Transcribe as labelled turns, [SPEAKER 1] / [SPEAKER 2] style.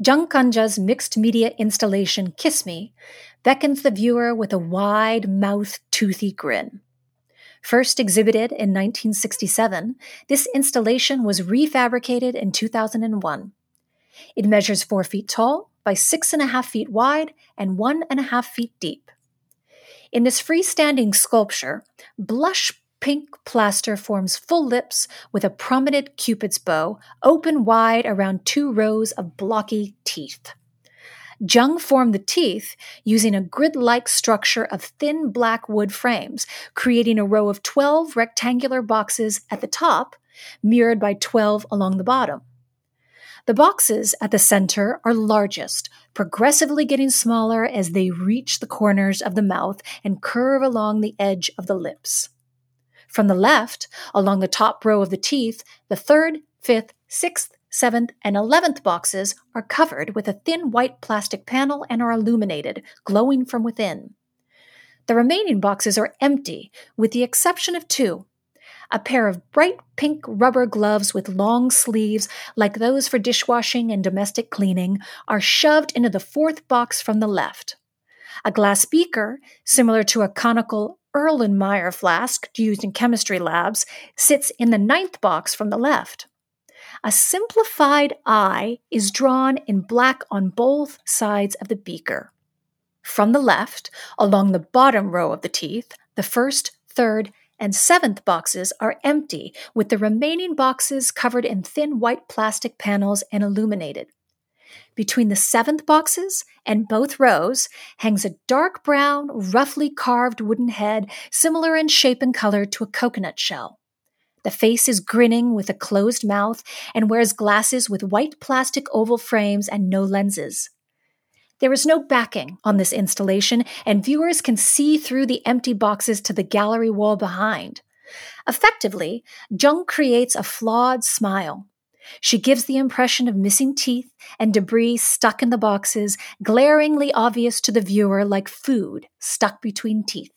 [SPEAKER 1] Jung Kangja's mixed media installation Kiss Me beckons the viewer with a wide mouth, toothy grin. First exhibited in 1967, this installation was refabricated in 2001. It measures 4 feet tall by 6.5 feet wide and 1.5 feet deep. In this freestanding sculpture, blush pink plaster forms full lips with a prominent cupid's bow open wide around two rows of blocky teeth. Jung formed the teeth using a grid like structure of thin black wood frames, creating a row of 12 rectangular boxes at the top, mirrored by 12 along the bottom. The boxes at the center are largest, progressively getting smaller as they reach the corners of the mouth and curve along the edge of the lips. From the left, along the top row of the teeth, the third, fifth, sixth, seventh, and eleventh boxes are covered with a thin white plastic panel and are illuminated, glowing from within. The remaining boxes are empty, with the exception of two. A pair of bright pink rubber gloves with long sleeves, like those for dishwashing and domestic cleaning, are shoved into the fourth box from the left. A glass beaker, similar to a conical Erlenmeyer flask used in chemistry labs, sits in the ninth box from the left a simplified eye is drawn in black on both sides of the beaker. From the left, along the bottom row of the teeth, the first, third, and seventh boxes are empty, with the remaining boxes covered in thin white plastic panels and illuminated. Between the seventh boxes and both rows hangs a dark brown, roughly carved wooden head, similar in shape and color to a coconut shell. The face is grinning with a closed mouth and wears glasses with white plastic oval frames and no lenses. There is no backing on this installation, and viewers can see through the empty boxes to the gallery wall behind. Effectively, Jung creates a flawed smile. She gives the impression of missing teeth and debris stuck in the boxes, glaringly obvious to the viewer like food stuck between teeth.